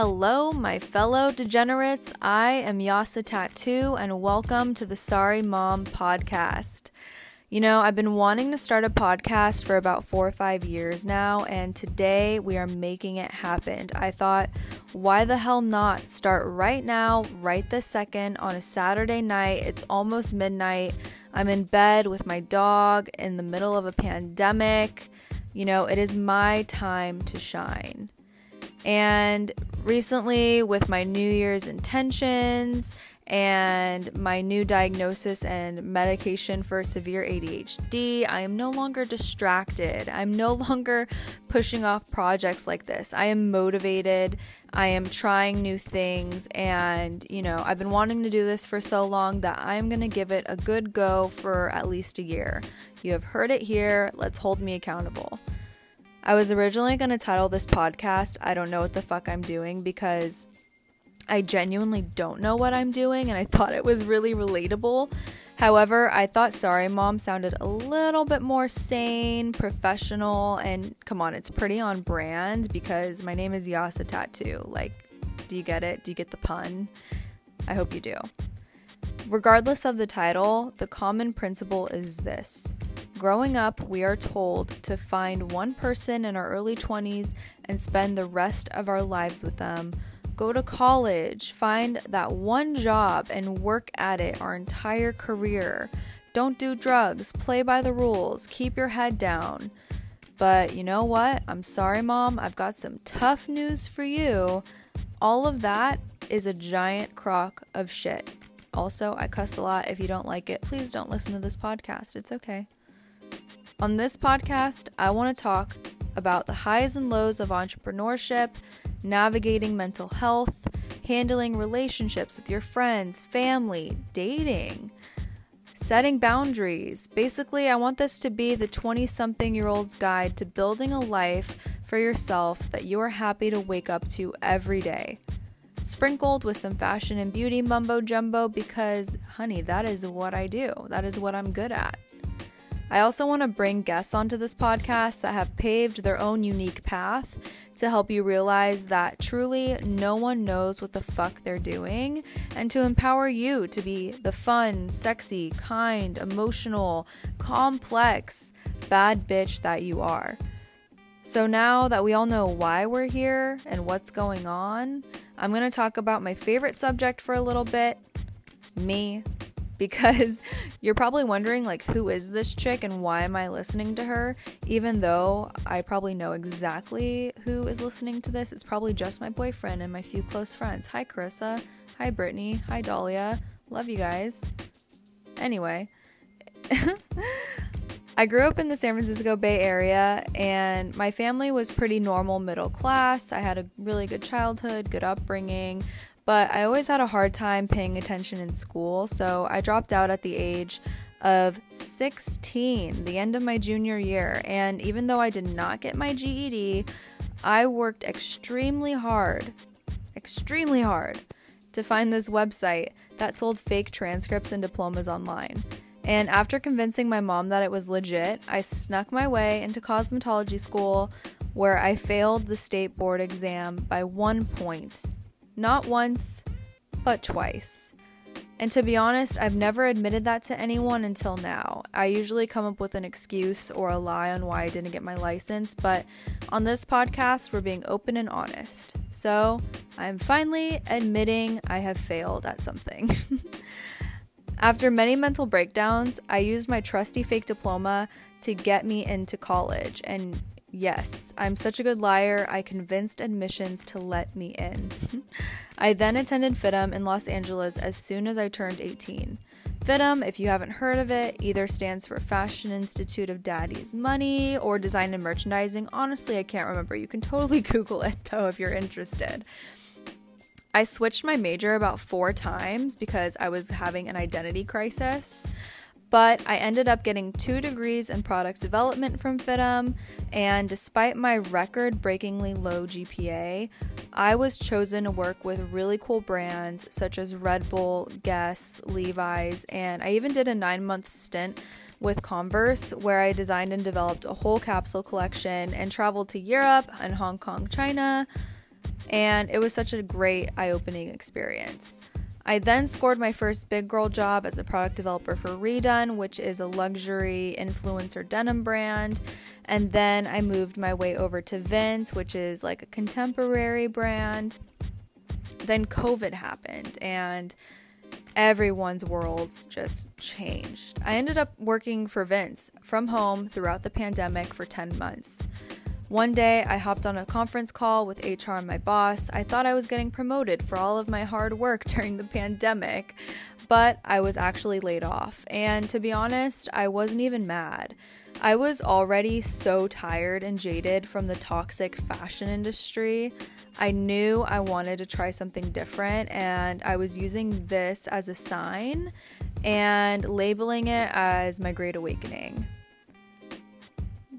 Hello, my fellow degenerates. I am Yasa Tattoo, and welcome to the Sorry Mom podcast. You know, I've been wanting to start a podcast for about four or five years now, and today we are making it happen. I thought, why the hell not start right now, right this second, on a Saturday night? It's almost midnight. I'm in bed with my dog in the middle of a pandemic. You know, it is my time to shine. And recently, with my New Year's intentions and my new diagnosis and medication for severe ADHD, I am no longer distracted. I'm no longer pushing off projects like this. I am motivated. I am trying new things. And, you know, I've been wanting to do this for so long that I'm going to give it a good go for at least a year. You have heard it here. Let's hold me accountable. I was originally going to title this podcast, I Don't Know What the Fuck I'm Doing, because I genuinely don't know what I'm doing and I thought it was really relatable. However, I thought Sorry Mom sounded a little bit more sane, professional, and come on, it's pretty on brand because my name is Yasa Tattoo. Like, do you get it? Do you get the pun? I hope you do. Regardless of the title, the common principle is this. Growing up, we are told to find one person in our early 20s and spend the rest of our lives with them go to college, find that one job and work at it our entire career. Don't do drugs, play by the rules, keep your head down. But you know what? I'm sorry, mom, I've got some tough news for you. All of that is a giant crock of shit. Also, I cuss a lot. If you don't like it, please don't listen to this podcast. It's okay. On this podcast, I want to talk about the highs and lows of entrepreneurship, navigating mental health, handling relationships with your friends, family, dating, setting boundaries. Basically, I want this to be the 20 something year old's guide to building a life for yourself that you are happy to wake up to every day. Sprinkled with some fashion and beauty mumbo jumbo because, honey, that is what I do. That is what I'm good at. I also want to bring guests onto this podcast that have paved their own unique path to help you realize that truly no one knows what the fuck they're doing and to empower you to be the fun, sexy, kind, emotional, complex, bad bitch that you are. So now that we all know why we're here and what's going on, I'm going to talk about my favorite subject for a little bit me because you're probably wondering like who is this chick and why am I listening to her? Even though I probably know exactly who is listening to this it's probably just my boyfriend and my few close friends. Hi Carissa. Hi Brittany. Hi Dahlia. Love you guys. Anyway I grew up in the San Francisco Bay Area and my family was pretty normal middle class. I had a really good childhood, good upbringing but I always had a hard time paying attention in school, so I dropped out at the age of 16, the end of my junior year. And even though I did not get my GED, I worked extremely hard, extremely hard to find this website that sold fake transcripts and diplomas online. And after convincing my mom that it was legit, I snuck my way into cosmetology school where I failed the state board exam by one point not once, but twice. And to be honest, I've never admitted that to anyone until now. I usually come up with an excuse or a lie on why I didn't get my license, but on this podcast, we're being open and honest. So I'm finally admitting I have failed at something. After many mental breakdowns, I used my trusty fake diploma to get me into college, and Yes, I'm such a good liar. I convinced admissions to let me in. I then attended FIDM in Los Angeles as soon as I turned 18. FIDM, if you haven't heard of it, either stands for Fashion Institute of Daddy's Money or Design and Merchandising. Honestly, I can't remember. You can totally Google it though if you're interested. I switched my major about four times because I was having an identity crisis but I ended up getting two degrees in product development from FIDM, and despite my record breakingly low GPA, I was chosen to work with really cool brands such as Red Bull, Guess, Levi's, and I even did a nine month stint with Converse where I designed and developed a whole capsule collection and traveled to Europe and Hong Kong, China. And it was such a great eye opening experience. I then scored my first big girl job as a product developer for Redone, which is a luxury influencer denim brand. And then I moved my way over to Vince, which is like a contemporary brand. Then COVID happened and everyone's worlds just changed. I ended up working for Vince from home throughout the pandemic for 10 months. One day, I hopped on a conference call with HR and my boss. I thought I was getting promoted for all of my hard work during the pandemic, but I was actually laid off. And to be honest, I wasn't even mad. I was already so tired and jaded from the toxic fashion industry. I knew I wanted to try something different, and I was using this as a sign and labeling it as my great awakening.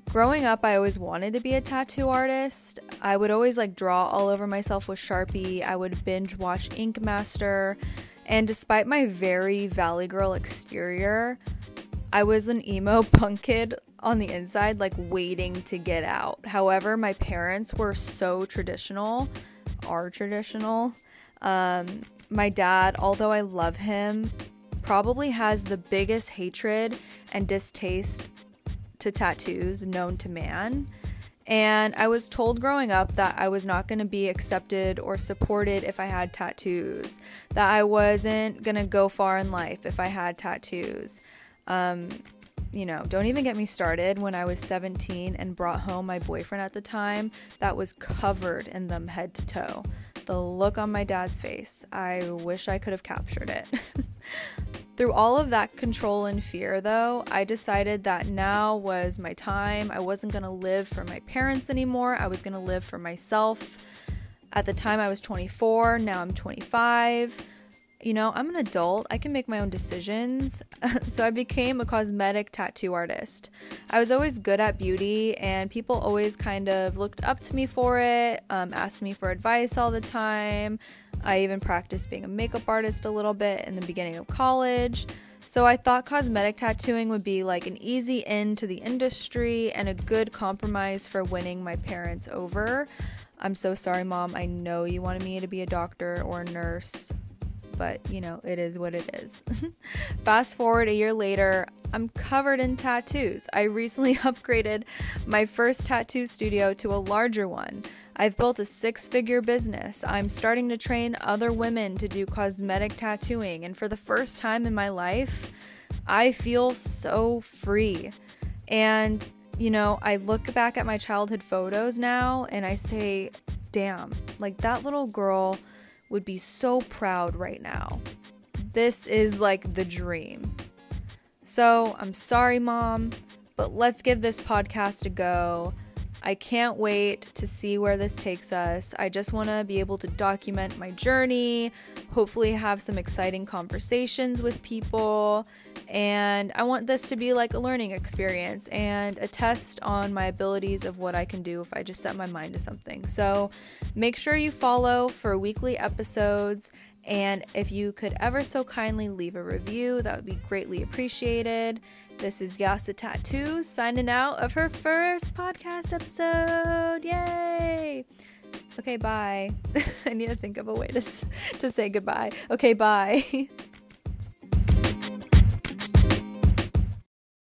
Growing up, I always wanted to be a tattoo artist. I would always like draw all over myself with Sharpie. I would binge watch Ink Master. And despite my very Valley Girl exterior, I was an emo punk kid on the inside, like waiting to get out. However, my parents were so traditional, are traditional. Um, my dad, although I love him, probably has the biggest hatred and distaste to tattoos known to man. And I was told growing up that I was not going to be accepted or supported if I had tattoos, that I wasn't going to go far in life if I had tattoos. Um, you know, don't even get me started when I was 17 and brought home my boyfriend at the time that was covered in them head to toe. The look on my dad's face, I wish I could have captured it. Through all of that control and fear, though, I decided that now was my time. I wasn't going to live for my parents anymore. I was going to live for myself. At the time, I was 24. Now I'm 25 you know, I'm an adult, I can make my own decisions. so I became a cosmetic tattoo artist. I was always good at beauty, and people always kind of looked up to me for it, um, asked me for advice all the time. I even practiced being a makeup artist a little bit in the beginning of college. So I thought cosmetic tattooing would be like an easy in to the industry and a good compromise for winning my parents over. I'm so sorry, mom. I know you wanted me to be a doctor or a nurse but you know, it is what it is. Fast forward a year later, I'm covered in tattoos. I recently upgraded my first tattoo studio to a larger one. I've built a six figure business. I'm starting to train other women to do cosmetic tattooing, and for the first time in my life, I feel so free. And, you know, I look back at my childhood photos now and I say, damn, like that little girl would be so proud right now. This is like the dream. So I'm sorry, mom, but let's give this podcast a go. I can't wait to see where this takes us. I just want to be able to document my journey, hopefully, have some exciting conversations with people. And I want this to be like a learning experience and a test on my abilities of what I can do if I just set my mind to something. So make sure you follow for weekly episodes. And if you could ever so kindly leave a review, that would be greatly appreciated. This is Yasa Tattoo signing out of her first podcast episode. Yay! Okay, bye. I need to think of a way to, to say goodbye. Okay, bye.